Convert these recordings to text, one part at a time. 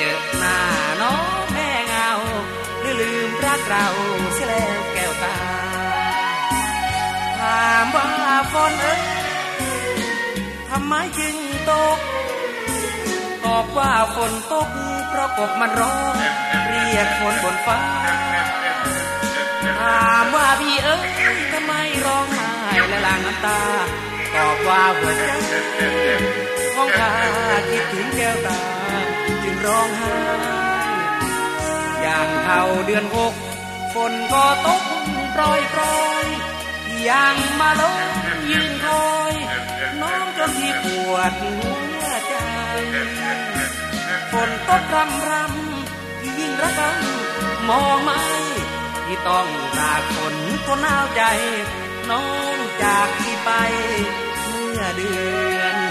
เจอหน้าน้องแม่เงาหรือลืมรักเราเสียแล้วแก้วตาถามว่าฝนเอ้ยทำไมจึงตกตอบว่าฝนตกเพราะกบมันร้องเรียกฝนบนฟ้าถามว่าพี่เอ้ยทำไมร้องไห้และหลั่งน้ำตาตอบว่าหัวใจของข้าคิดถึงแก้วตา จึงร้องไห้อย่างเข้าเดือนหกฝนก็ตกโปรยโปรยยังมาลงยืนคอย น้องจนที่ปวดหัวใจฝนตกรำรำยิ่งระกำมองไม่ที่ต้องตากฝนทนหนาวใจ น้องจากที่ไปเมื่อเดือน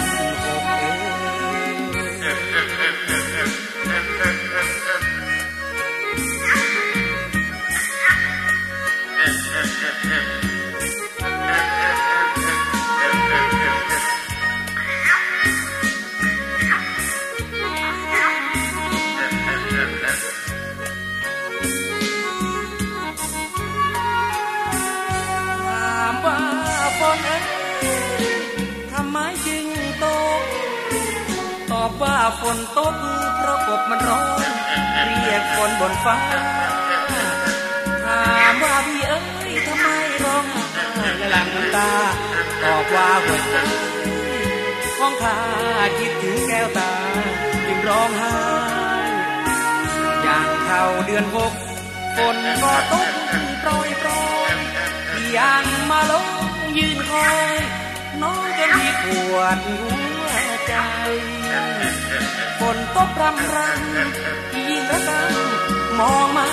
ฝนตกเพราะกบมันร้องเรียกฝนบนฟ้าถามว่าพี่เอ้ยทำไมร้องไห้และหลังน้ำตาตอบว่าหัวใจของข้าคิดถึงแก้วตาจึงร้องไห้อย่างเข้าเดือนหกฝนก็ตกโปรยโปรยยังมาลงยืนคอยน้องจนที่ปวดหัว ใจ ฝนตกรำรำที่ยิ่งระกำมองไม่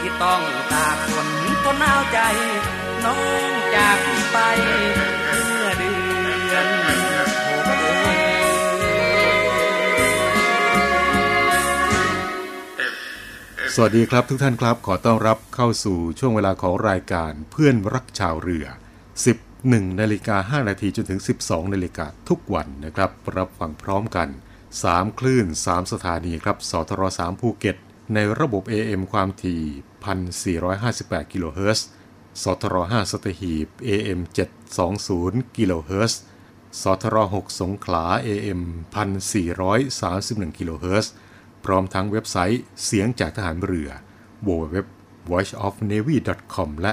ที่ต้องตากฝนทนหนาวใจ น้องจากไปเมื่อเดือนสวัสดีครับทุกท่านครับขอต้อนรับเข้าสู่ช่วงเวลาของรายการเพื่อนรักชาวเรือ 10 1นาฬิกา5นาทีจนถึง 12นาฬิกาทุกวันนะครับ รับฟังพร้อมกัน 3 คลื่น 3 สถานีครับสทร3ภูเก็ต ในระบบ AM ความถี่ 1458 กิโลเฮิรตซ์สทร5สัตหีบ AM 720 กิโลเฮิรตซ์สทร6สงขลา AM 1431 กิโลเฮิรตซ์พร้อมทั้งเว็บไซต์เสียงจากทหารเรือ www voiceofnavy.com และ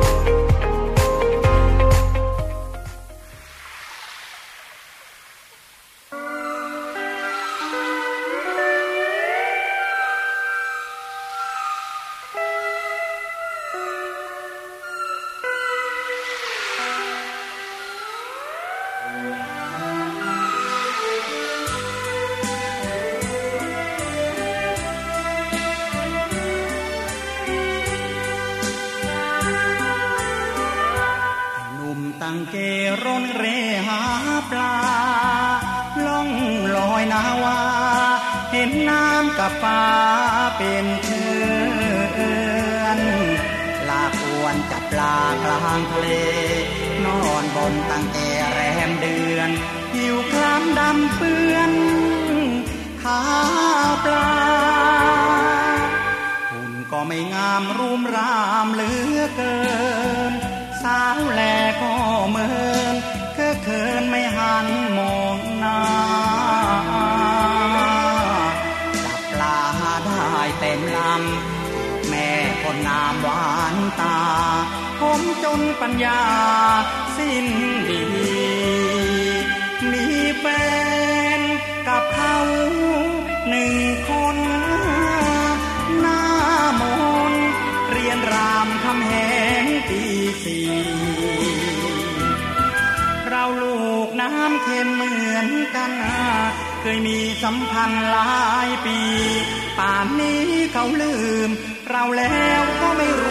ไม่งามรูมรามเหลือเกิน สาวแลก็เมินก็เคินไม่หันมองหน้าจับปลาได้เต็มลำแม่คนงามหวานตา ผมจนปัญญาสิ้นดี มีแฟนกับเขาหนึ่งคนันเคยมีสัมพันธ์หลายปี ป่านนี้เขาลืม เราแล้วก็ไม่รู้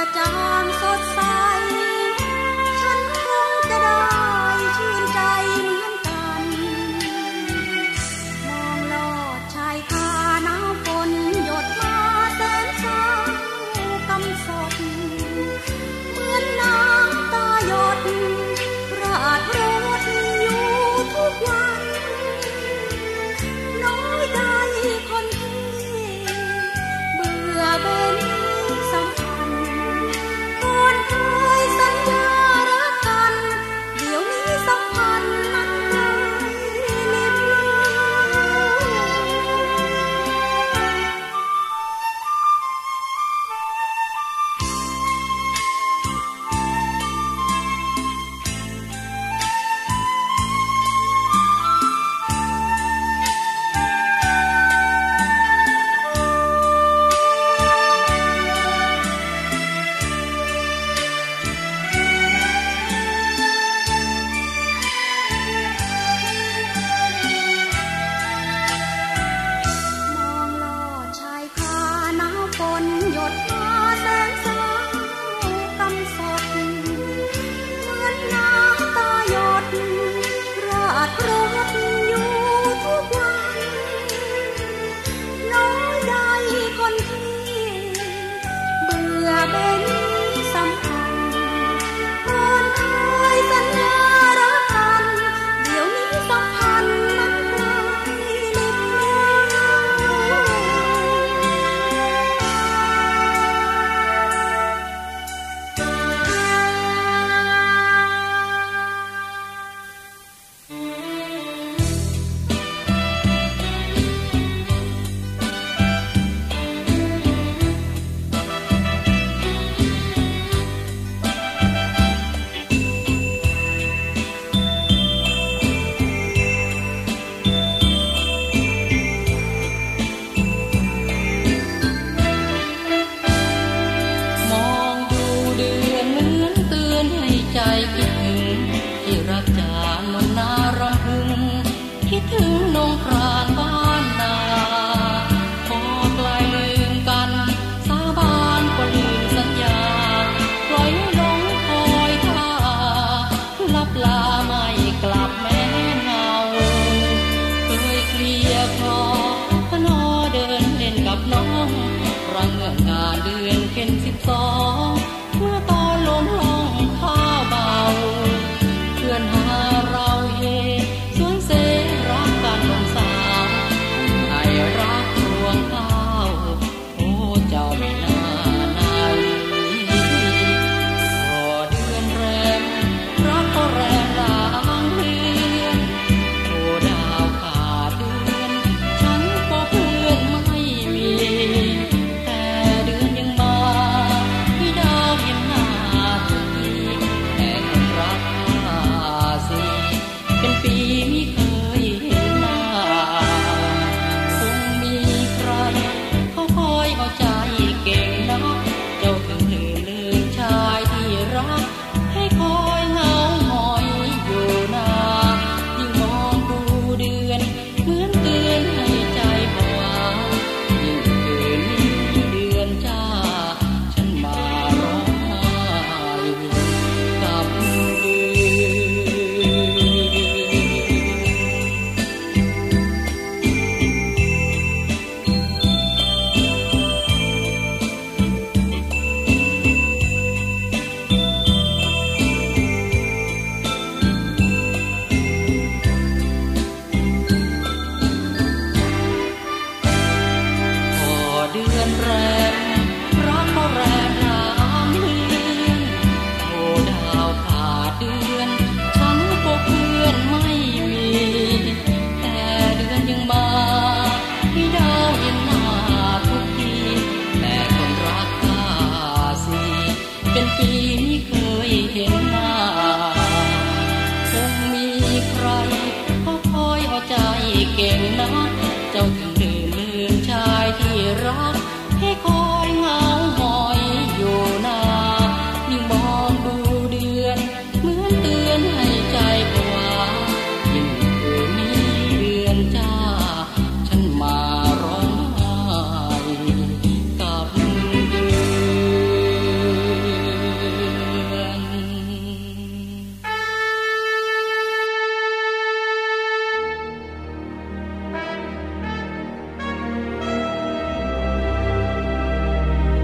ระจ่างสดใส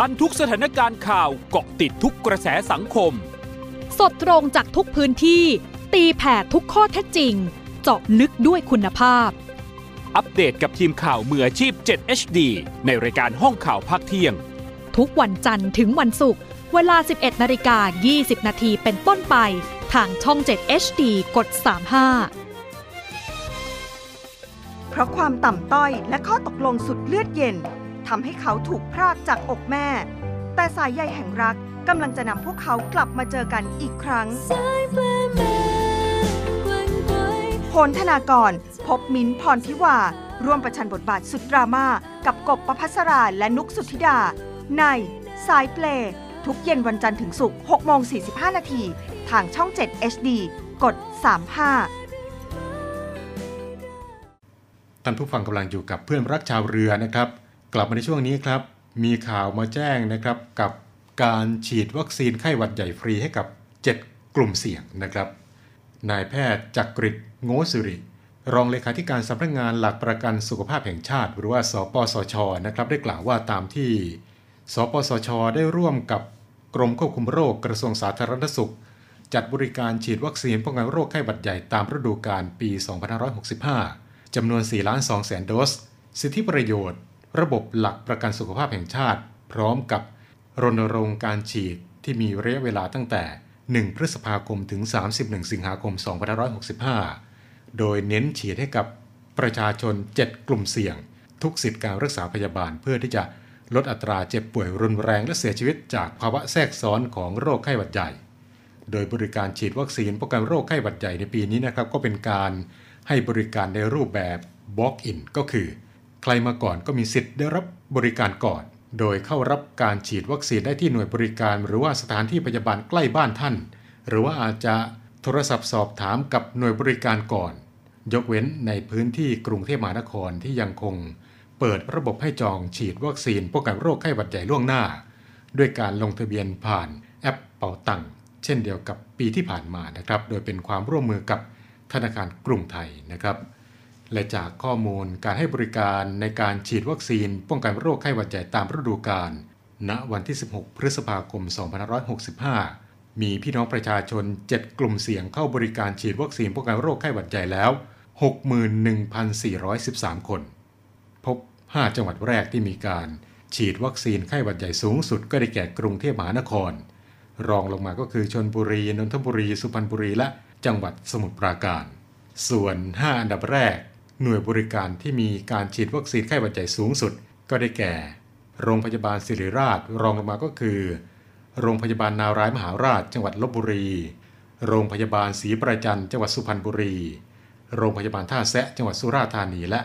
ทันทุกสถานการณ์ข่าวเกาะติดทุกกระแสสังคม สดตรงจากทุกพื้นที่ ตีแผ่ทุกข้อเท็จจริง เจาะลึกด้วยคุณภาพ อัปเดตกับทีมข่าวมืออาชีพ 7 HD ในรายการห้องข่าวภาคเที่ยง ทุกวันจันทร์ถึงวันศุกร์เวลา 11นาฬิกา20 นาทีเป็นต้นไป ทางช่อง 7 HD กด 35 เพราะความต่ำต้อยและข้อตกลงสุดเลือดเย็น ทำให้เขาถูกพรากจากอกแม่ แต่สายใยแห่งรักกำลังจะนำพวกเขากลับมาเจอกันอีกครั้งสายแฟแม่แกว่งไกวโพลธนากร พบมิ้นพรทิวา ร่วมประชันบทบาทสุดดราม่ากับกบประพัสราและนุกสุธิดา ใน สายเปลทุกเย็นวันจันทร์ถึงศุกร์6โมง45 นาทีทางช่อง 7 HD กด 35ท่านผู้ฟังกำลังอยู่กับเพื่อนรักชาวเรือนะครับ กลับมาในช่วงนี้ครับ มีข่าวมาแจ้งนะครับกับการฉีดวัคซีนไข้หวัดใหญ่ฟรีให้กับ 7 กลุ่มเสี่ยงนะครับ นายแพทย์จักริดโงสุริ รองเลขาธิการสำนักงานหลักประกันสุขภาพแห่งชาติ หรือว่า สปสชนะครับ ได้กล่าวว่าตามที่ สปสช ได้ร่วมกับกรมควบคุมโรคกระทรวงสาธารณสุข จัดบริการฉีดวัคซีนป้องกันโรคไข้หวัดใหญ่ตามฤดูกาลปี 2565จำนวน4ล้าน2แสนโดส สิทธิประโยชน์ ระบบหลักประกันสุขภาพแห่งชาติ พร้อมกับรณรงค์การฉีดที่มีระยะเวลาตั้งแต่ 1 พฤษภาคมถึง 31 สิงหาคม 2565 โดยเน้นฉีดให้กับประชาชน 7 กลุ่มเสี่ยง ทุกสิทธิการรักษาพยาบาลเพื่อที่จะลดอัตราเจ็บป่วยรุนแรงและเสียชีวิตจากภาวะแทรกซ้อนของโรคไข้หวัดใหญ่ โดยบริการฉีดวัคซีนป้องกันโรคไข้หวัดใหญ่ในปีนี้นะครับก็เป็นการให้บริการในรูปแบบ Walk in ก็คือ รมาก่อนก็มีสิทธิ์ได้รับบริการก่อน โดยเข้ารับการฉีดวัคซีนได้ที่หน่วยบริการ หรือว่าสถานที่พยาบาลใกล้บ้านท่าน หรือว่าอาจจะโทรศัพท์สอบถามกับหน่วยบริการก่อน ยกเว้นในพื้นที่กรุงเทพมหานครที่ยังคง เปิดระบบให้จองฉีดวัคซีนป้องกันโรคไข้หวัดใหญ่ล่วงหน้า ด้วยการลงทะเบียนผ่านแอปเป๋าตังค์เช่นเดียวกับปีที่ผ่านมานะครับ โดยเป็นความร่วมมือกับธนาคารกรุงไทยนะครับ และจากข้อมูลการให้บริการในการฉีดวัคซีนป้องกันโรคไข้หวัดใหญ่ตามฤดูกาล ณ วันที่ 16 พฤษภาคม 2565 มีพี่น้องประชาชน 7 กลุ่มเสี่ยงเข้าบริการฉีดวัคซีนป้องกันโรคไข้หวัดใหญ่แล้ว 61,413 คน พบ 5 จังหวัดแรกที่มีการฉีดวัคซีนไข้หวัดใหญ่สูงสุดก็ได้แก่กรุงเทพมหานคร รองลงมาก็คือชนบุรี นนทบุรี สุพรรณบุรี และจังหวัดสมุทรปราการ ส่วน 5 อันดับแรก หน่วยบริการที่มีการฉีดวัคซีนไข้หวัดใหญ่สูงสุด ก็ได้แก่ โรงพยาบาลศิริราชรองลงมาก็คือ โรงพยาบาลนาวรายมหาราช จังหวัดลบบุรี โรงพยาบาลศรีประจันจังหวัดสุพรรณบุรี โรงพยาบาลท่าแซะจังหวัดสุราษฎร์ธานีและ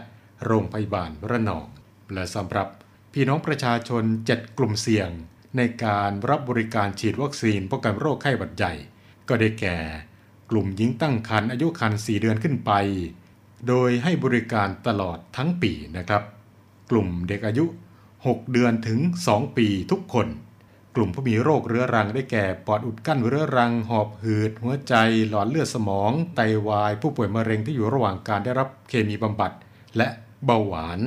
โรงพยาบาลระนองและสำหรับพี่น้องประชาชน 7 กลุ่มเสี่ยง ในการรับบริการฉีดวัคซีนป้องกันโรคไข้หวัดใหญ่ ก็ได้แก่ กลุ่มหญิงตั้งครรภ์อายุครรภ์4เดือนขึ้นไป โดยให้บริการตลอดทั้งปีนะครับ กลุ่มเด็กอายุ 6 เดือนถึง 2 ปีทุกคน กลุ่มผู้มีโรคเรื้อรังได้แก่ปอดอุดกั้นเรื้อรัง หอบหืด หัวใจ หลอดเลือดสมอง ไตวาย ผู้ป่วยมะเร็งที่อยู่ระหว่างการได้รับเคมีบำบัด และเบาหวาน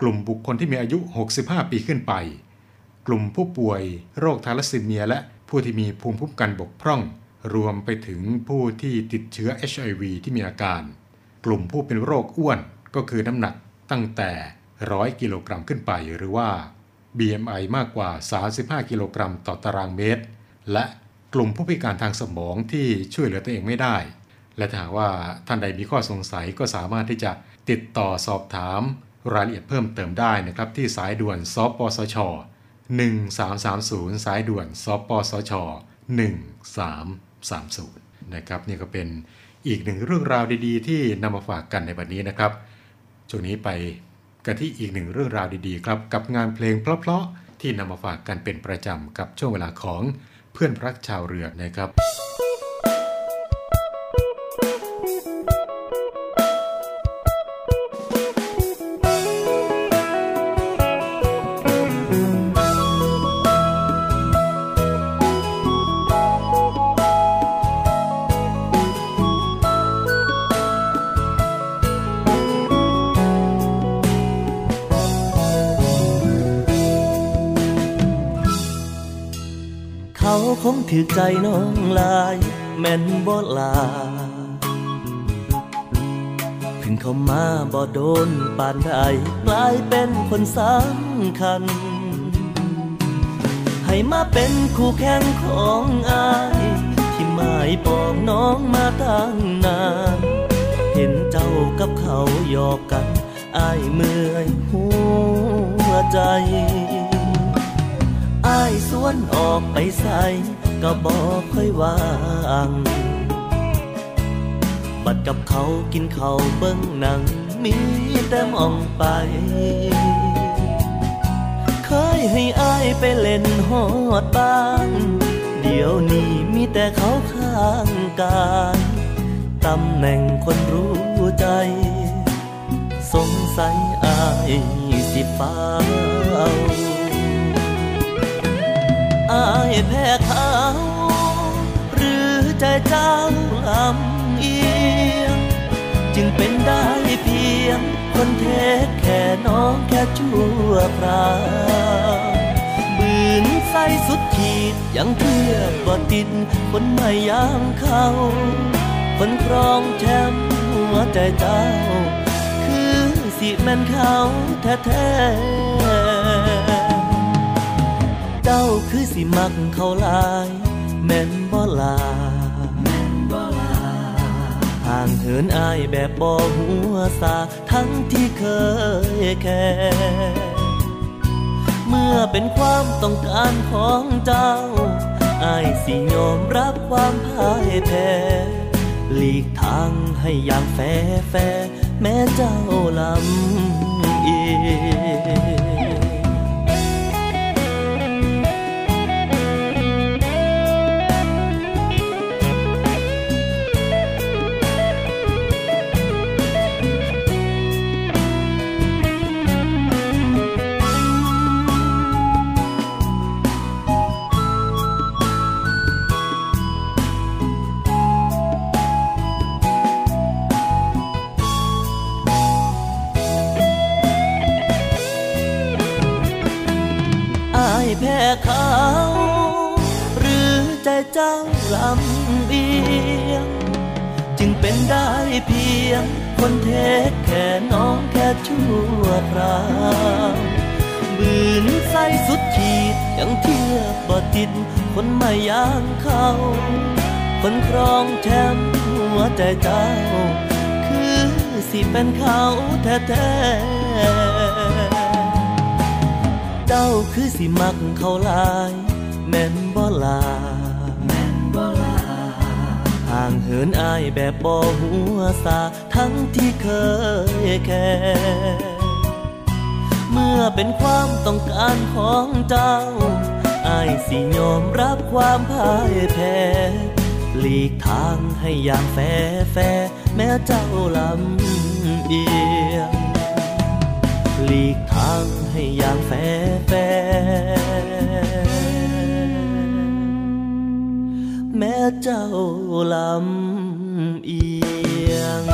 กลุ่มบุคคลที่มีอายุ 65 ปีขึ้นไป กลุ่มผู้ป่วยโรคทาลัสซีเมีย และผู้ที่มีภูมิคุ้มกันบกพร่อง รวมไปถึงผู้ที่ติดเชื้อ HIV ที่มีอาการ กลุ่มผู้เป็นโรคอ้วนก็คือน้ำหนักตั้งแต่ 100 กิโลกรัมขึ้นไปหรือว่า BMI มากกว่า 35 กิโลกรัมต่อตารางเมตร และกลุ่มผู้พิการทางสมองที่ช่วยเหลือตัวเองไม่ได้ และถ้าว่าท่านใดมีข้อสงสัยก็สามารถที่จะติดต่อสอบถามรายละเอียดเพิ่มเติมได้นะครับ ที่สายด่วนสปสช 1330 สายด่วนสปสช 1330 นะครับนี่ก็เป็น อีกหนึ่งเรื่องราวดีๆ ที่นำมาฝากกันในวันนี้นะครับ ช่วงนี้ไปกันที่อีกหนึ่งเรื่องราวดีๆ ครับ กับงานเพลงเพลาะๆที่นำมาฝากกันเป็นประจำกับช่วงเวลาของเพื่อนรักชาวเรือนะครับ ถือใจน้องลายแม่นบ่ลาเพิ่งเข้ามาบ่โดนปานใดกลายเป็นคนสำคัญ ให้มาเป็นคู่แข่งของอายที่หมายปองน้องมาตั้งนานเห็นเจ้ากับเขาหยอกกันอายเมื่อยหัวใจอายสวนออกไปใส่ ก็บอกค่อยวางบัดกับเขากินเขาเบิ้งหนัง มีแต่มองไป เคยให้อายไปเล่นฮอดบ้านเดี๋ยวนี้มีแต่เขาข้างกายตำแหน่งคนรู้ใจ สงสัยอายสิฟ้า อายแพ้เขา หรือใจเจ้าลำเอียง จึงเป็นได้เพียง คนเทคแค่น้องแค่ชั่วคราวบืนใส่สุดขีดยังเทียบบ่ติดคนไม่ยามเขาคนครองแชมป์หัวใจเจ้า คือสิแม่นเขาแท้ๆ จ้าคือสิมักเขาหลาย แม่นบ่ลาห่างเหินอายแบบบ่หัวสา ทั้งที่เคยแค่เมื่อเป็นความต้องการของเจ้าอายสิยอมรับความพ่ายแพ้หลีกทางให้อย่างแฟแฟร์แม้เจ้าลำเอีย เพียงคนเทคแค่น้องแค่ชั่วคราวบืนใส่สุดขีดยังเทียบบ่ติดคนไม่ย่างเขาคนครองแชมป์หัวใจเจ้า คือสิเป็นเขาแท้ๆเจ้าคือสิมักเขาลาย แม่นบ่ลาางเหินอายแบบบ่หัวสาทั้งที่เคยแค่ เมื่อเป็นความต้องการของเจ้า อายสิยอมรับความพ่ายแพ้หลีกทางให้อย่างแฟแฟร์แม้เจ้าลำเอียงหลีกทางให้อย่างแฟแฟ แม้เจ้าลำเอียง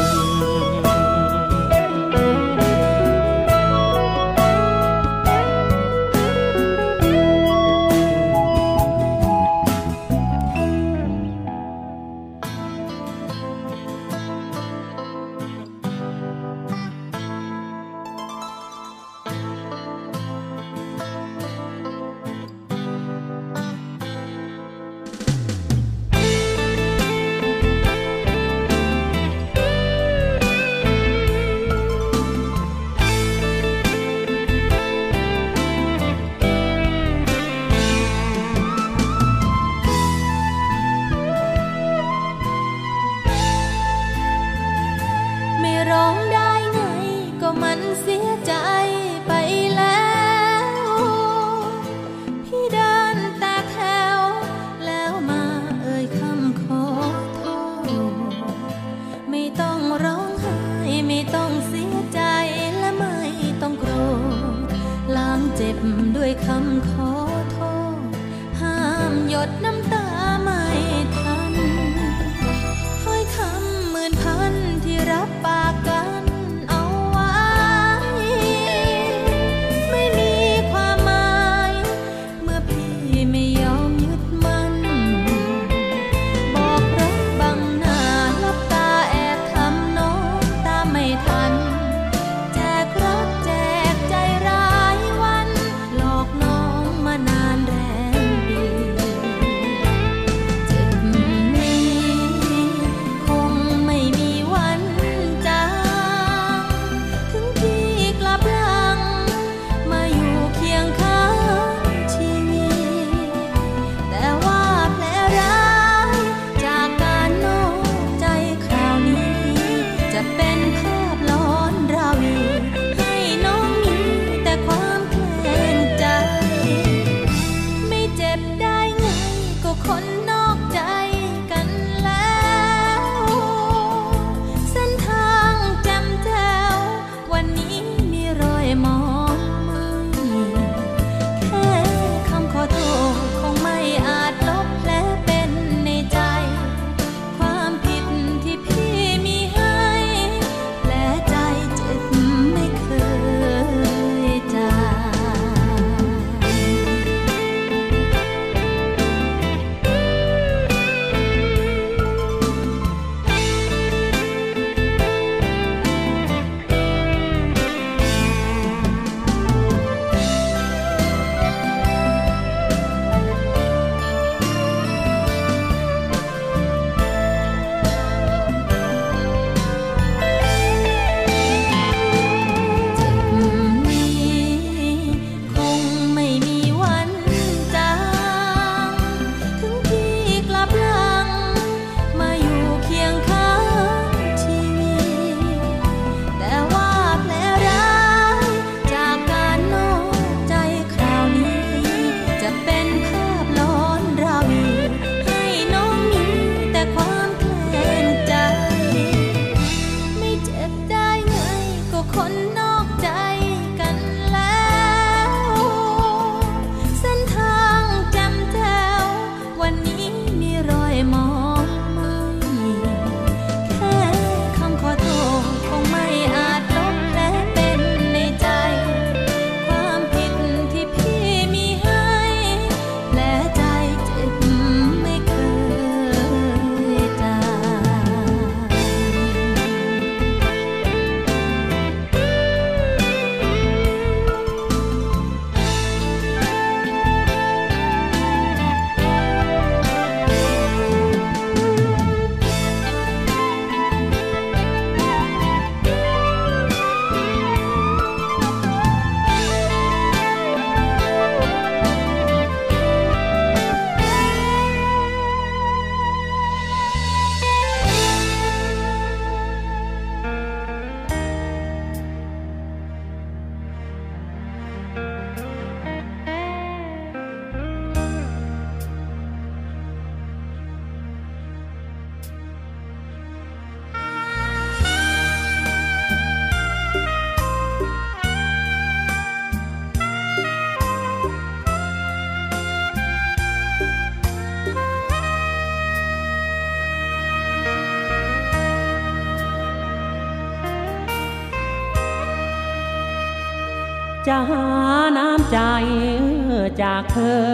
จากเธอ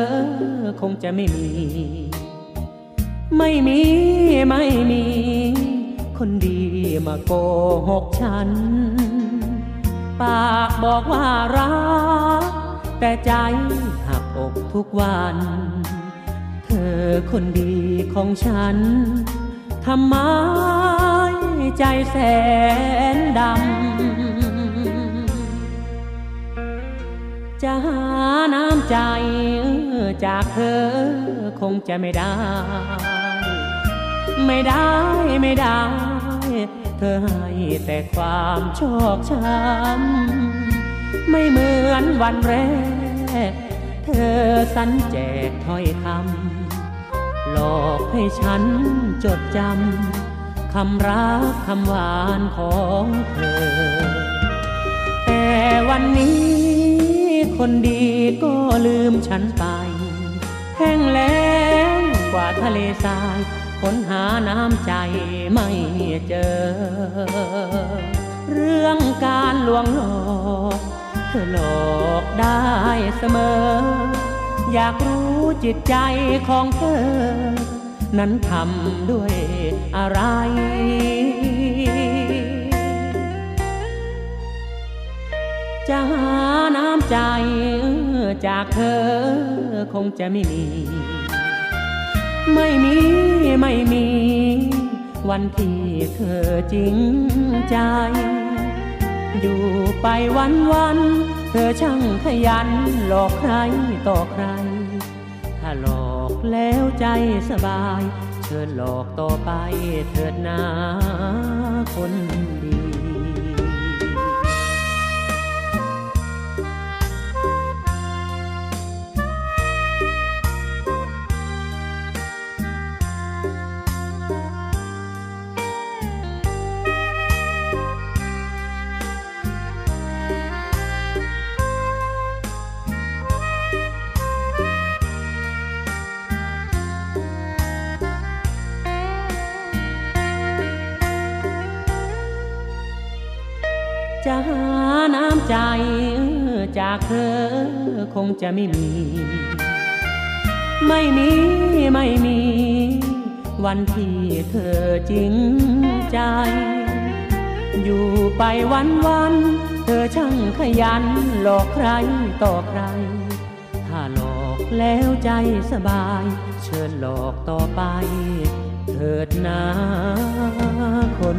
คงจะไม่มี ไม่มีไม่มี คนดีมาโกหกฉัน ปากบอกว่ารัก แต่ใจหักอกทุกวัน เธอคนดีของฉันทำไมใจแสนดำจะหา ใจจากเธอคงจะไม่ได้ ไม่ได้ไม่ได้ เธอให้แต่ความชอกช้ำไม่เหมือนวันแรก เธอสันแจกถ้อยคำหลอกให้ฉันจดจำคำรักคำหวานของเธอ แต่วันนี้ คนดีก็ลืมฉันไป แห้งแล้งกว่าทะเลทรายค้นหาน้ำใจไม่เจอ เรื่องการลวงหลอกเธอหลอกได้เสมอ อยากรู้จิตใจของเธอ นั้นทำด้วยอะไร จะหาน้ำใจจากเธอคงจะไม่มี ไม่มีไม่มี วันที่เธอจริงใจ อยู่ไปวันวัน เธอช่างขยันหลอกใครต่อใคร ถ้าหลอกแล้วใจสบาย เชิญหลอกต่อไปเถิดนาคน จจากเธอคงจะไม่มี ไม่มีไม่มี วันที่เธอจริงใจ อยู่ไปวันวัน เธอช่างขยันหลอกใครต่อใคร ถ้าหลอกแล้วใจสบาย เชิญหลอกต่อไป เถิดนาคน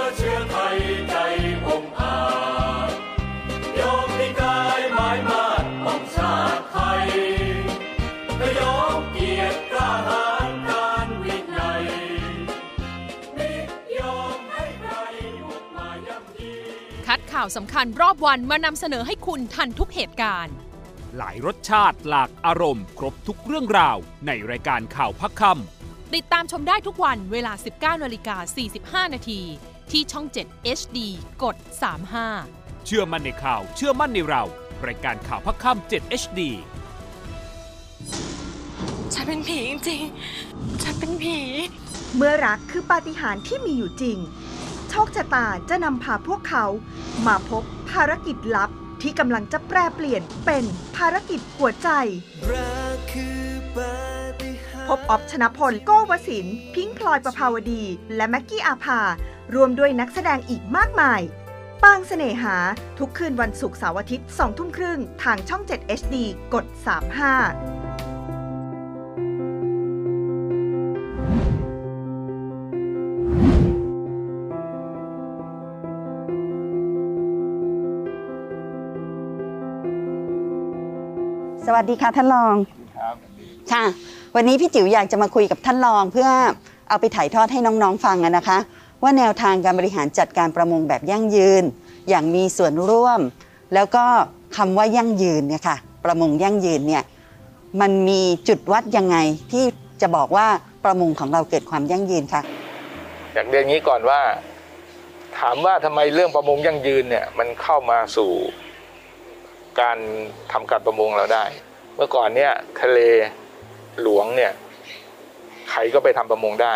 ข่าวสำคัญรอบวันมานำเสนอให้คุณทันทุกเหตุการณ์ หลายรสชาติหลากอารมณ์ ครบทุกเรื่องราวในรายการข่าวพักคติดตามชมได้ทุกวันเวลา 19นาฬิกา45 นาที ที่ช่อง 7 HD กด 35ำเชื่อมั่นในข่าวเชื่อมั่นในเรา รายการข่าวพักค่ำ7 HD ฉันเป็นผีจริงๆ ฉันเป็นผี เมื่อรักคือปาฏิหาริย์ที่มีอยู่จริง โชคชะตาจะนำพาพวกเขา มาพบภารกิจลับที่กำลังจะแปรเปลี่ยนเป็นภารกิจหัวใจ พบออฟชนะพล โก้วสิน พิงพลอยประภาวดี และแม็กกี้อาภารวมด้วยนักแสดงอีกมากมายปางเสน่หา ทุกคืนวันศุกร์เสาร์อาทิตย์2ทุ่มครึ่ง ทางช่อง 7 HD กด 35 วัสดีค่ะท่านรองครับค่ะวันนี้พี่จิ๋วอยากจะมาคุยกับท่านรอง เพื่อเอาไปถ่ายทอดให้น้องๆฟังอะนะคะ ว่าแนวทางการบริหารจัดการประมงแบบยั่งยืน อย่างมีส่วนร่วม แล้วก็คำว่ายั่งยืนเนี่ยค่ะประมงยั่งยืนเนี่ยมันมีจุดวัดยังไงที่จะบอกว่าประมงของเราเกิดความยั่งยืนค่ะอยากเรียนงี้ก่อนว่า ถามว่าทำไมเรื่องประมงยั่งยืนเนี่ยมันเข้ามาสู่ การทำการประมงเราได้ เมื่อก่อนเนี่ยทะเลหลวงเนี่ยใครก็ไปทำประมงได้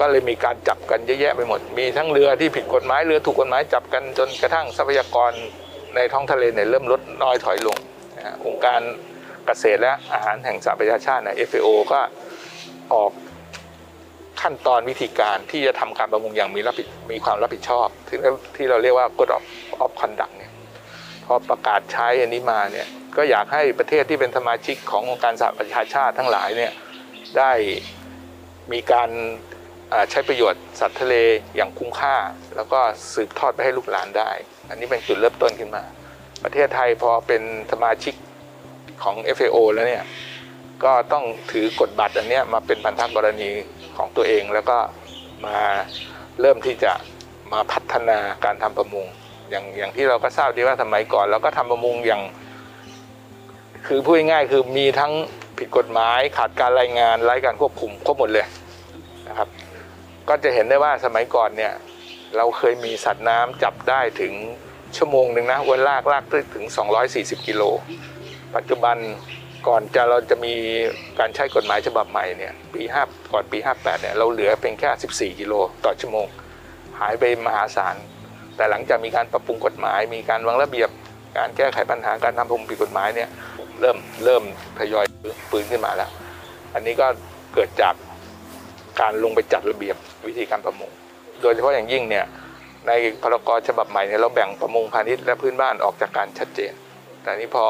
ก็เลยมีการจับกันเยอะแยะไปหมด มีทั้งเรือที่ผิดกฎหมายเรือถูกกฎหมายจับกันจนกระทั่งทรัพยากรในท้องทะเลเนี่ยเริ่มลดน้อยถอยลงองค์การเกษตรและอาหารแห่งสหประชาชาติเนี่ย FAO ก็ออกขั้นตอนวิธีการที่จะทำการประมงอย่างมีรับผิดมีความรับผิดชอบที่ที่เราเรียกว่า Code of of Conduct เนี่ย อประกาศใช้อันนี้มาเนี่ยก็อยากให้ประเทศที่เป็นสมาชิกขององค์การสหประชาชาติทั้งหลายเนี่ยได้มีการใช้ประโยชน์สัตว์ทะเลอย่างคุ้มค่า แล้วก็สืบทอดไปให้ลูกหลานได้ อันนี้เป็นจุดเริ่มต้นขึ้นมา ประเทศไทยพอเป็นสมาชิกของ FAO แล้วเนี่ยก็ต้องถือกฎบัตรอันนี้มาเป็นพันธกรณีของตัวเองแล้วก็มาเริ่มที่จะมาพัฒนาการทำประมง อย่างอย่างที่เราก็ทราบดีว่าสมัยก่อนเราก็ทำประมงอย่าง คือพูดง่ายคือมีทั้งผิดกฎหมายขาดการรายงานไร้การควบคุมครบหมดเลยนะครับ ก็จะเห็นได้ว่าสมัยก่อนเนี่ย เราเคยมีสัตว์น้ำจับได้ถึงชั่วโมงหนึ่งนะวันลากลากได้ถึง 240 กิโล ปัจจุบันก่อนจะเราจะมีการใช้กฎหมายฉบับใหม่เนี่ยปี5ก่อนปี 58เนี่ยเราเหลือเป็นแค่ 14 กิโลต่อชั่วโมง หายไปมหาศาล แต่หลังจากมีการปรับปรุงกฎหมาย มีการวางระเบียบการแก้ไขปัญหาการทำปรมผิดกฎหมายเนี่ยเริ่มเริ่มทยอยฟื้นขึ้นมาแล้ว อันนี้ก็เกิดจากการลงไปจัดระเบียบวิธีการประมง โดยเฉพาะอย่างยิ่งเนี่ยในพรกฉบับใหม่เนี่ยเราแบ่งประมงพาณิชย์และพื้นบ้านออกจากการชัดเจน แต่นี้พอ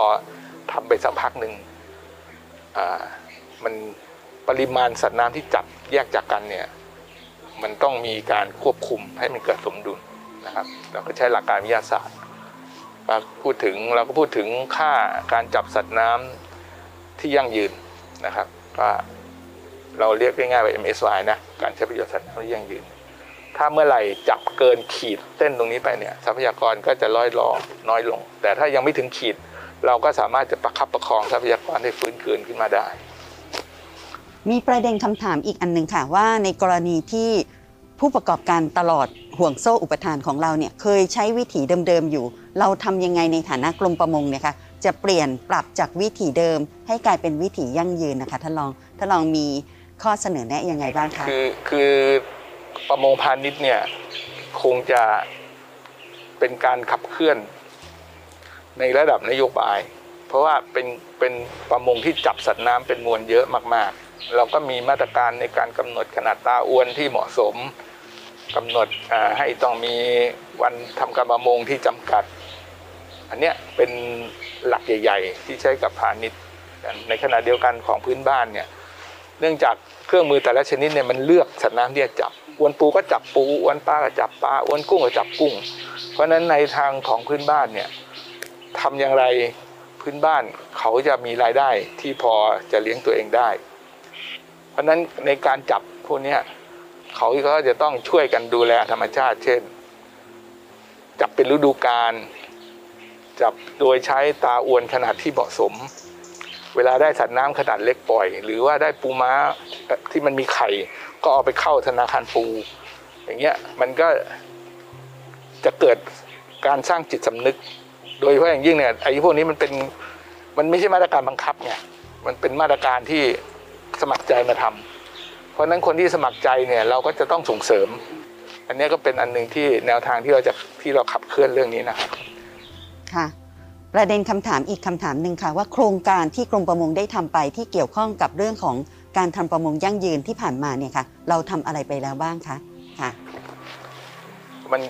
ทำไปสักพักหนึ่งมันปริมาณสัตว์น้ำที่จับแยกจากกันเนี่ยมันต้องมีการควบคุมให้มันเกิดสมดุล นะครับเราก็ใช้หลักการวิทยาศาสตร์พูดถึงเราก็พูดถึงค่าการจับสัตว์น้ำที่ยั่งยืนนะครับก็เราเรียกง่ายๆว่า MSY นะการใช้ประโยชน์สัตว์น้ำที่ยั่งยืน ถ้าเมื่อไหร่จับเกินขีดเส้นตรงนี้ไปเนี่ยทรัพยากรก็จะร้อยรอน้อยลง แต่ถ้ายังไม่ถึงขีด เราก็สามารถจะประคับประคองทรัพยากรให้ฟื้นคืนขึ้นมาได้ มีประเด็นคำถามอีกอันหนึ่งค่ะว่าในกรณีที่ ผู้ประกอบการตลอดห่วงโซ่อุปทานของเราเนี่ยเคยใช้วิถีเดิมๆอยู่ เราทำยังไงในฐานะกรมประมงเนี่ยคะจะเปลี่ยนปรับจากวิถีเดิม ให้กลายเป็นวิถียั่งยืนนะคะท่านรองท่านรองมีข้อเสนอแนะยังไงบ้างคะคือคือประมงพาณิชย์เนี่ยคงจะเป็นการขับเคลื่อน ในระดับนโยบาย เพราะว่าเป็นเป็นประมงที่จับสัตว์น้ำเป็นมวลเยอะมากๆ เราก็มีมาตรการในการกำหนดขนาดตาอวนที่เหมาะสม กำหนดให้ต้องมีวันทำการประมงที่จำกัด อันเนี้ยเป็นหลักใหญ่ ๆ ที่ใช้กับพาณิชย์ในขณะเดียวกันของพื้นบ้านเนี่ยเนื่องจากเครื่องมือแต่ละชนิดเนี่ยมันเลือกสัตว์น้ำที่จะจับอวนปูก็จับปูอวนปลาก็จับปลาอวนกุ้งก็จับกุ้ง เพราะฉะนั้นในทางของพื้นบ้านเนี่ยทำอย่างไรพื้นบ้านเขาจะมีรายได้ที่พอจะเลี้ยงตัวเองได้ เพราะฉะนั้นในการจับพวกนี้ เขาก็จะต้องช่วยกันดูแลธรรมชาติ เช่น จับเป็นฤดูกาลจับโดยใช้ตาอวนขนาดที่เหมาะสม เวลาได้สัตว์น้ำขนาดเล็กปล่อย หรือว่าได้ปูม้าที่มันมีไข่ ก็เอาไปเข้าธนาคารปู อย่างเงี้ยมันก็จะเกิดการสร้างจิตสำนึก โดยเฉพาะอย่างยิ่งเนี่ยไอ้พวกนี้มันเป็นมันไม่ใช่มาตรการบังคับไงมันเป็นมาตรการที่สมัครใจมาทำ เพราะฉะนั้นคนที่สมัครใจเนี่ยเราก็จะต้องส่งเสริม อันนี้ก็เป็นอันหนึ่งที่แนวทางที่เราจะที่เราขับเคลื่อนเรื่องนี้นะครับค่ะประเด็นคำถามอีกคำถามหนึ่งค่ะ ว่าโครงการที่กรมประมงได้ทำไปที่เกี่ยวข้องกับเรื่องของการทำประมงยั่งยืนที่ผ่านมาเนี่ยค่ะ เราทำอะไรไปแล้วบ้างคะค่ะ มัน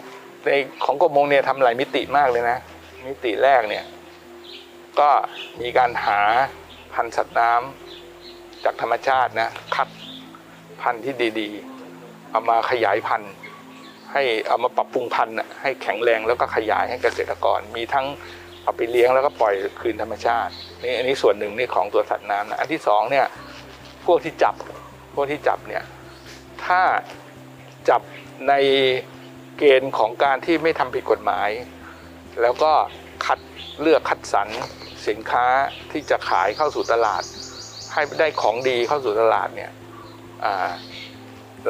ในของกรมมงเนี่ยทำหลายมิติมากเลยนะ มิติแรกเนี่ยก็มีการหาพันธุ์สัตว์น้ำจากธรรมชาตินะคัด พันธุ์ที่ดีๆ เอามาขยายพันธุ์ให้เอามาปรับปรุงพันธุ์น่ะให้แข็งแรงแล้วก็ขยายให้เกษตรกร มีทั้งเอาไปเลี้ยงแล้วก็ปล่อยคืนธรรมชาตินี่อันนี้ส่วนหนึ่งนี่ของตัวสัตว์น้ำนะอันที่สองเนี่ยพวกที่จับพวกที่จับเนี่ยถ้าจับในเกณฑ์ของการที่ไม่ทำผิดกฎหมาย แล้วก็คัดเลือกคัดสรรสินค้าที่จะขายเข้าสู่ตลาด ให้ได้ของดีเข้าสู่ตลาดเนี่ย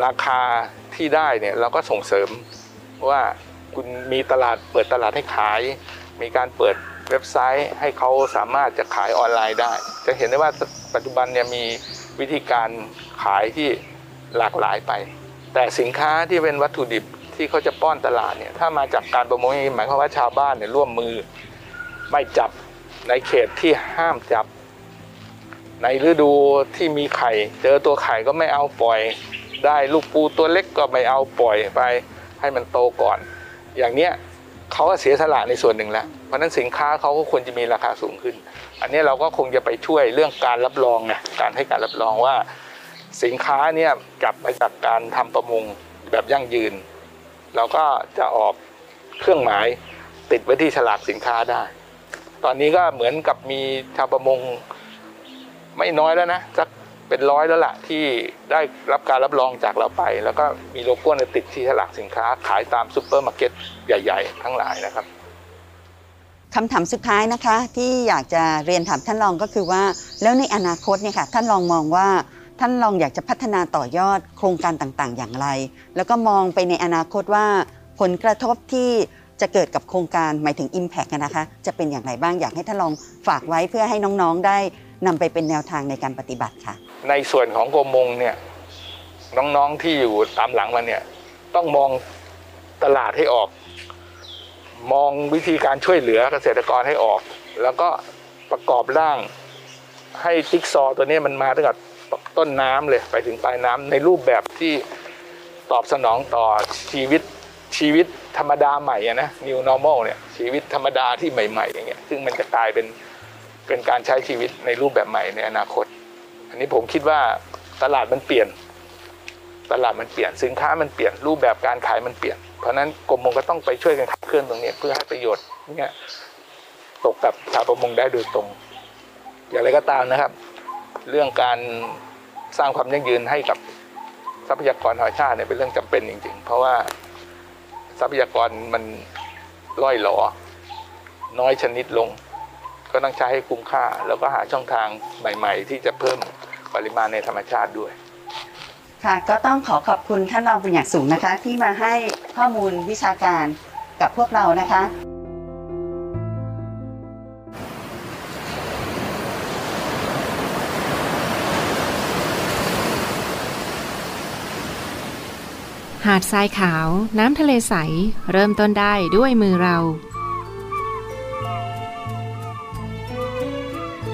ราคาที่ได้เนี่ยเราก็ส่งเสริมว่าคุณมีตลาดเปิดตลาดให้ขาย มีการเปิดเว็บไซต์ให้เขาสามารถจะขายออนไลน์ได้ จะเห็นได้ว่าปัจจุบันเนี่ยมีวิธีการขายที่หลากหลายไป แต่สินค้าที่เป็นวัตถุดิบที่เขาจะป้อนตลาดเนี่ยถ้ามาจากการประมงหมายความว่าชาวบ้านเนี่ยร่วมมือไม่จับในเขตที่ห้ามจับ ในฤดูที่มีไข่ เจอตัวไข่ก็ไม่เอาปล่อย ได้ลูกปูตัวเล็กก็ไม่เอาปล่อยไป ให้มันโตก่อน อย่างเนี้ยเขาก็เสียสละในส่วนหนึ่งแล้ว เพราะนั้นสินค้าเขาก็ควรจะมีราคาสูงขึ้น อันนี้เราก็คงจะไปช่วยเรื่องการรับรองไงการให้การรับรองว่า สินค้าเนี่ยกลับมาจากการทำประมงแบบยั่งยืน เราก็จะออกเครื่องหมายติดไว้ที่ฉลากสินค้าได้ ตอนนี้ก็เหมือนกับมีชาวประมง ไม่น้อยแล้วนะสักเป็นร้อยแล้วล่ะที่ได้รับการรับรองจากเราไป แล้วก็มีโลโก้ติดที่ฉลากสินค้า ขายตามซูเปอร์มาร์เก็ตใหญ่ ๆ ทั้งหลายนะครับคำถามสุดท้ายนะคะ ที่อยากจะเรียนถามท่านรองก็คือว่า แล้วในอนาคตเนี่ยค่ะท่านรองมองว่าท่านรองอยากจะพัฒนาต่อยอดโครงการต่างๆ อย่างไร แล้วก็มองไปในอนาคตว่า ผลกระทบที่จะเกิดกับโครงการหมายถึง Impact นะคะ จะเป็นอย่างไรบ้างอยากให้ท่านรองฝากไว้เพื่อให้น้องๆได้ นำไปเป็นแนวทางในการปฏิบัติค่ะ ในส่วนของกรมมงเนี่ยน้องๆที่อยู่ตามหลังมาเนี่ยต้องมองตลาดให้ออก มองวิธีการช่วยเหลือเกษตรกรให้ออก แล้วก็ประกอบร่างให้จิ๊กซอว์ตัวนี้มันมาตั้งแต่ต้นน้ำเลยไปถึงปลายน้ำในรูปแบบที่ตอบสนองต่อชีวิตชีวิตธรรมดาใหม่อะนะ new normal เนี่ยชีวิตธรรมดาที่ใหม่ ๆ อย่างเงี้ยซึ่งมันจะกลายเป็น เป็นการใช้ชีวิตในรูปแบบใหม่ในอนาคต อันนี้ผมคิดว่าตลาดมันเปลี่ยน ตลาดมันเปลี่ยนสินค้ามันเปลี่ยนรูปแบบการขายมันเปลี่ยน เพราะนั้นกรมมงก็ต้องไปช่วยกันขับเคลื่อนตรงนี้เพื่อให้ประโยชน์เนี่ยตกกับชาวประมงได้โดยตรง อย่างไรก็ตามนะครับ เรื่องการสร้างความยั่งยืนให้กับทรัพยากรธรรมชาติเนี่ยเป็นเรื่องจำเป็นจริง ๆ เพราะว่าทรัพยากรมันล่อยหลอน้อยชนิดลง ก็ต้องใช้ให้คุ้มค่า แล้วก็หาช่องทางใหม่ ๆ ที่จะเพิ่มปริมาณในธรรมชาติด้วย ค่ะ ก็ต้องขอขอบคุณท่านรองเป็นอย่างสูงนะคะ ที่มาให้ข้อมูลวิชาการกับพวกเรานะคะ หาดทรายขาว น้ำทะเลใส เริ่มต้นได้ด้วยมือเรา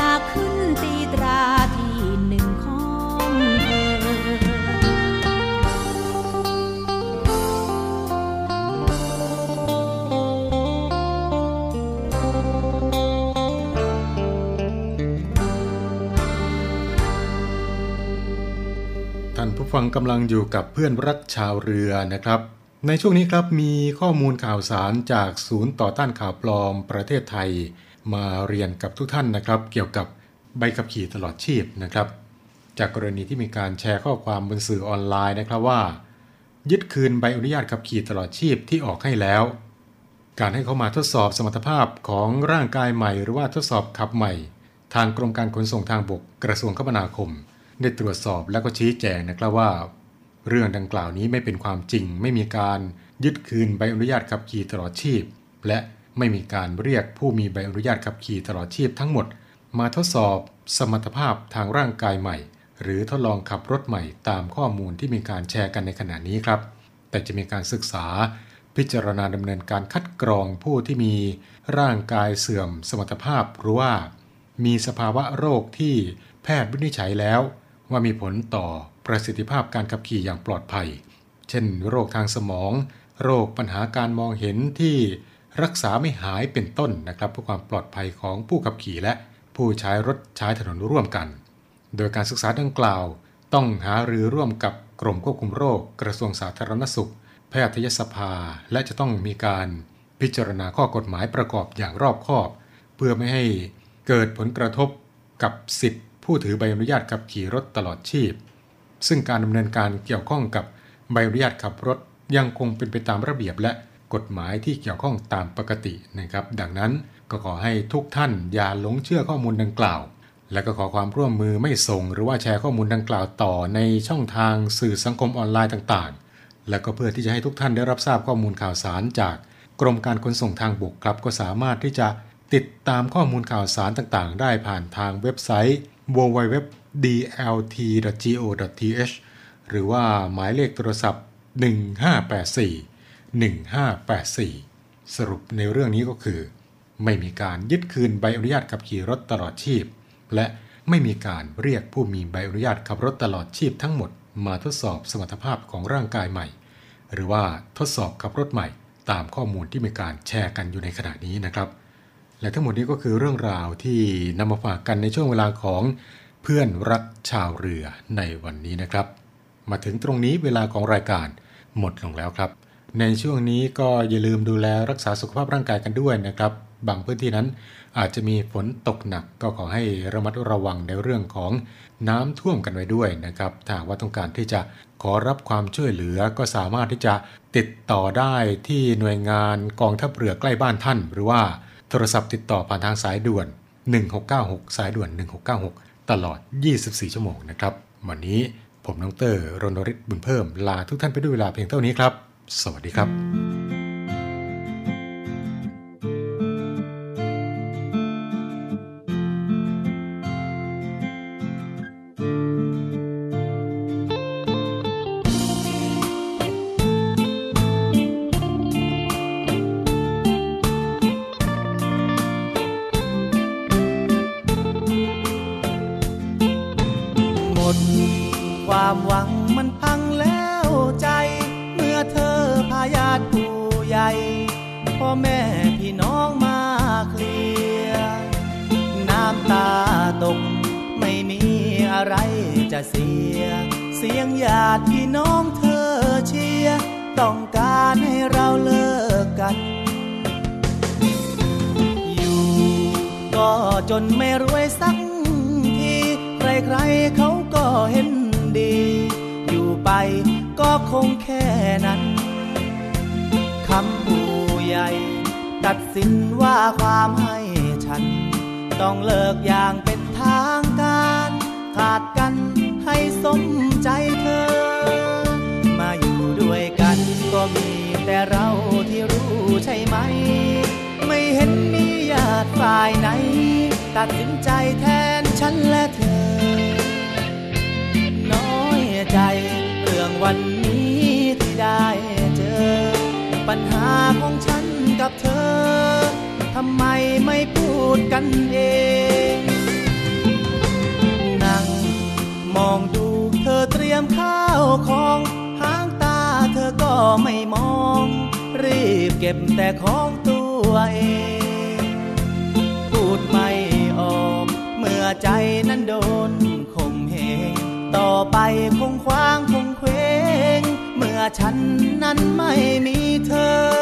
อยากขึ้นตีตราที่หนึ่งของเธอ ท่านผู้ฟังกำลังอยู่กับเพื่อนรักชาวเรือนะครับ ในช่วงนี้ครับมีข้อมูลข่าวสารจากศูนย์ต่อต้านข่าวปลอมประเทศไทย มาเรียนกับทุกท่านนะครับ เกี่ยวกับใบขับขี่ตลอดชีพนะครับ จากกรณีที่มีการแชร์ข้อความบนสื่อออนไลน์นะครับว่า ยึดคืนใบอนุญาตขับขี่ตลอดชีพที่ออกให้แล้ว การให้เขามาทดสอบสมรรถภาพของร่างกายใหม่ หรือว่าทดสอบขับใหม่ ทางกรมการขนส่งทางบกกระทรวงคมนาคม ได้ตรวจสอบและก็ชี้แจงนะครับว่า เรื่องดังกล่าวนี้ไม่เป็นความจริง ไม่มีการยึดคืนใบอนุญาตขับขี่ตลอดชีพ และ ไม่มีการเรียกผู้มีใบอนุญาตขับขี่ตลอดชีพทั้งหมด มาทดสอบสมรรถภาพทางร่างกายใหม่ หรือทดลองขับรถใหม่ตามข้อมูลที่มีการแชร์กันในขณะนี้ครับ แต่จะมีการศึกษา พิจารณาดำเนินการคัดกรองผู้ที่มีร่างกายเสื่อมสมรรถภาพหรือว่า มีสภาวะโรคที่แพทย์วินิจฉัยแล้ว ว่ามีผลต่อประสิทธิภาพการขับขี่อย่างปลอดภัย เช่น โรคทางสมอง โรคปัญหาการมองเห็นที่ รักษาไม่หายเป็นต้นนะครับเพื่อความปลอดภัยของผู้ขับขี่และผู้ใช้รถใช้ถนนร่วมกัน โดยการศึกษาดังกล่าว ต้องหารือร่วมกับกรมควบคุมโรค กระทรวงสาธารณสุข แพทยสภา และจะต้องมีการพิจารณาข้อกฎหมายประกอบอย่างรอบคอบ เพื่อไม่ให้เกิดผลกระทบกับสิทธิผู้ถือใบอนุญาตขับขี่รถตลอดชีพ ซึ่งการดำเนินการเกี่ยวข้องกับใบอนุญาตขับรถยังคงเป็นไปตามระเบียบและ กฎหมายที่เกี่ยวข้องตามปกตินะครับ ดังนั้นก็ขอให้ทุกท่านอย่าหลงเชื่อข้อมูลดังกล่าว และก็ขอความร่วมมือไม่ส่ง หรือว่าแชร์ข้อมูลดังกล่าวต่อในช่องทางสื่อสังคมออนไลน์ต่างๆ และก็เพื่อที่จะให้ทุกท่านได้รับทราบข้อมูลข่าวสารจากกรมการขนส่งทางบกครับก็สามารถที่จะติดตามข้อมูลข่าวสารต่างๆ ได้ผ่านทางเว็บไซต์ www.dlt.go.th หรือว่าหมายเลขโทรศัพท์ 1584 1584 สรุปในเรื่องนี้ก็คือ ไม่มีการยึดคืนใบอนุญาตขับขี่รถตลอดชีพ และไม่มีการเรียกผู้มีใบอนุญาตขับรถตลอดชีพทั้งหมดมาทดสอบสมรรถภาพของร่างกายใหม่ หรือว่าทดสอบขับรถใหม่ ตามข้อมูลที่มีการแชร์กันอยู่ในขณะนี้นะครับ และทั้งหมดนี้ก็คือเรื่องราวที่นำมาฝากกันในช่วงเวลาของเพื่อนรักชาวเรือในวันนี้นะครับ มาถึงตรงนี้เวลาของรายการหมดลงแล้วครับ ในช่วงนี้ก็อย่าลืมดูแลรักษาสุขภาพร่างกายกันด้วยนะครับ บางพื้นที่นั้นอาจจะมีฝนตกหนักก็ขอให้ระมัดระวังในเรื่องของน้ำท่วมกันไว้ด้วยนะครับถ้าว่าต้องการที่จะขอรับความช่วยเหลือก็สามารถที่จะติดต่อได้ที่หน่วยงานกองทัพเรือใกล้บ้านท่าน หรือว่าโทรศัพท์ติดต่อผ่านทางสายด่วน 1696 สายด่วน 1696 ตลอด 24 ชั่วโมงนะครับ วันนี้ผมน้องเตอร์รณริศบุญเพิ่มลาทุกท่านไปด้วยเวลาเพียงเท่านี้ครับ สวัสดีครับ ใจนั้นโดนข่มเหงต่อไปคงคว้างคงเคว้งเมื่อฉันนั้นไม่มีเธอ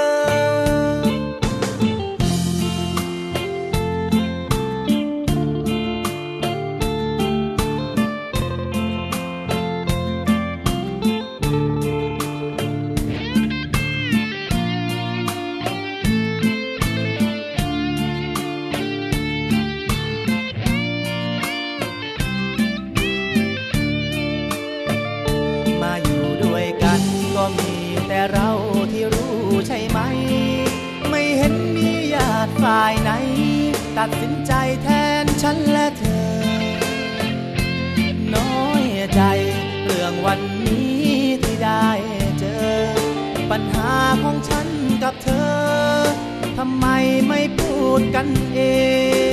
ดกันเอ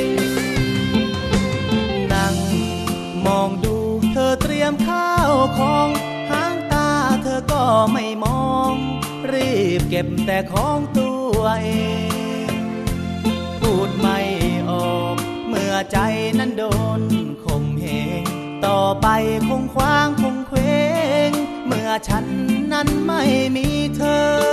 ง นั่งมองดูเธอเตรียมข้าวของหางตาเธอก็ไม่มอง รีบเก็บแต่ของตัวเอง พูดไม่ออก เมื่อใจนั้นโดนข่มเหงต่อไปคงคว้างคงเคว้งเมื่อฉันนั้นไม่มีเธอ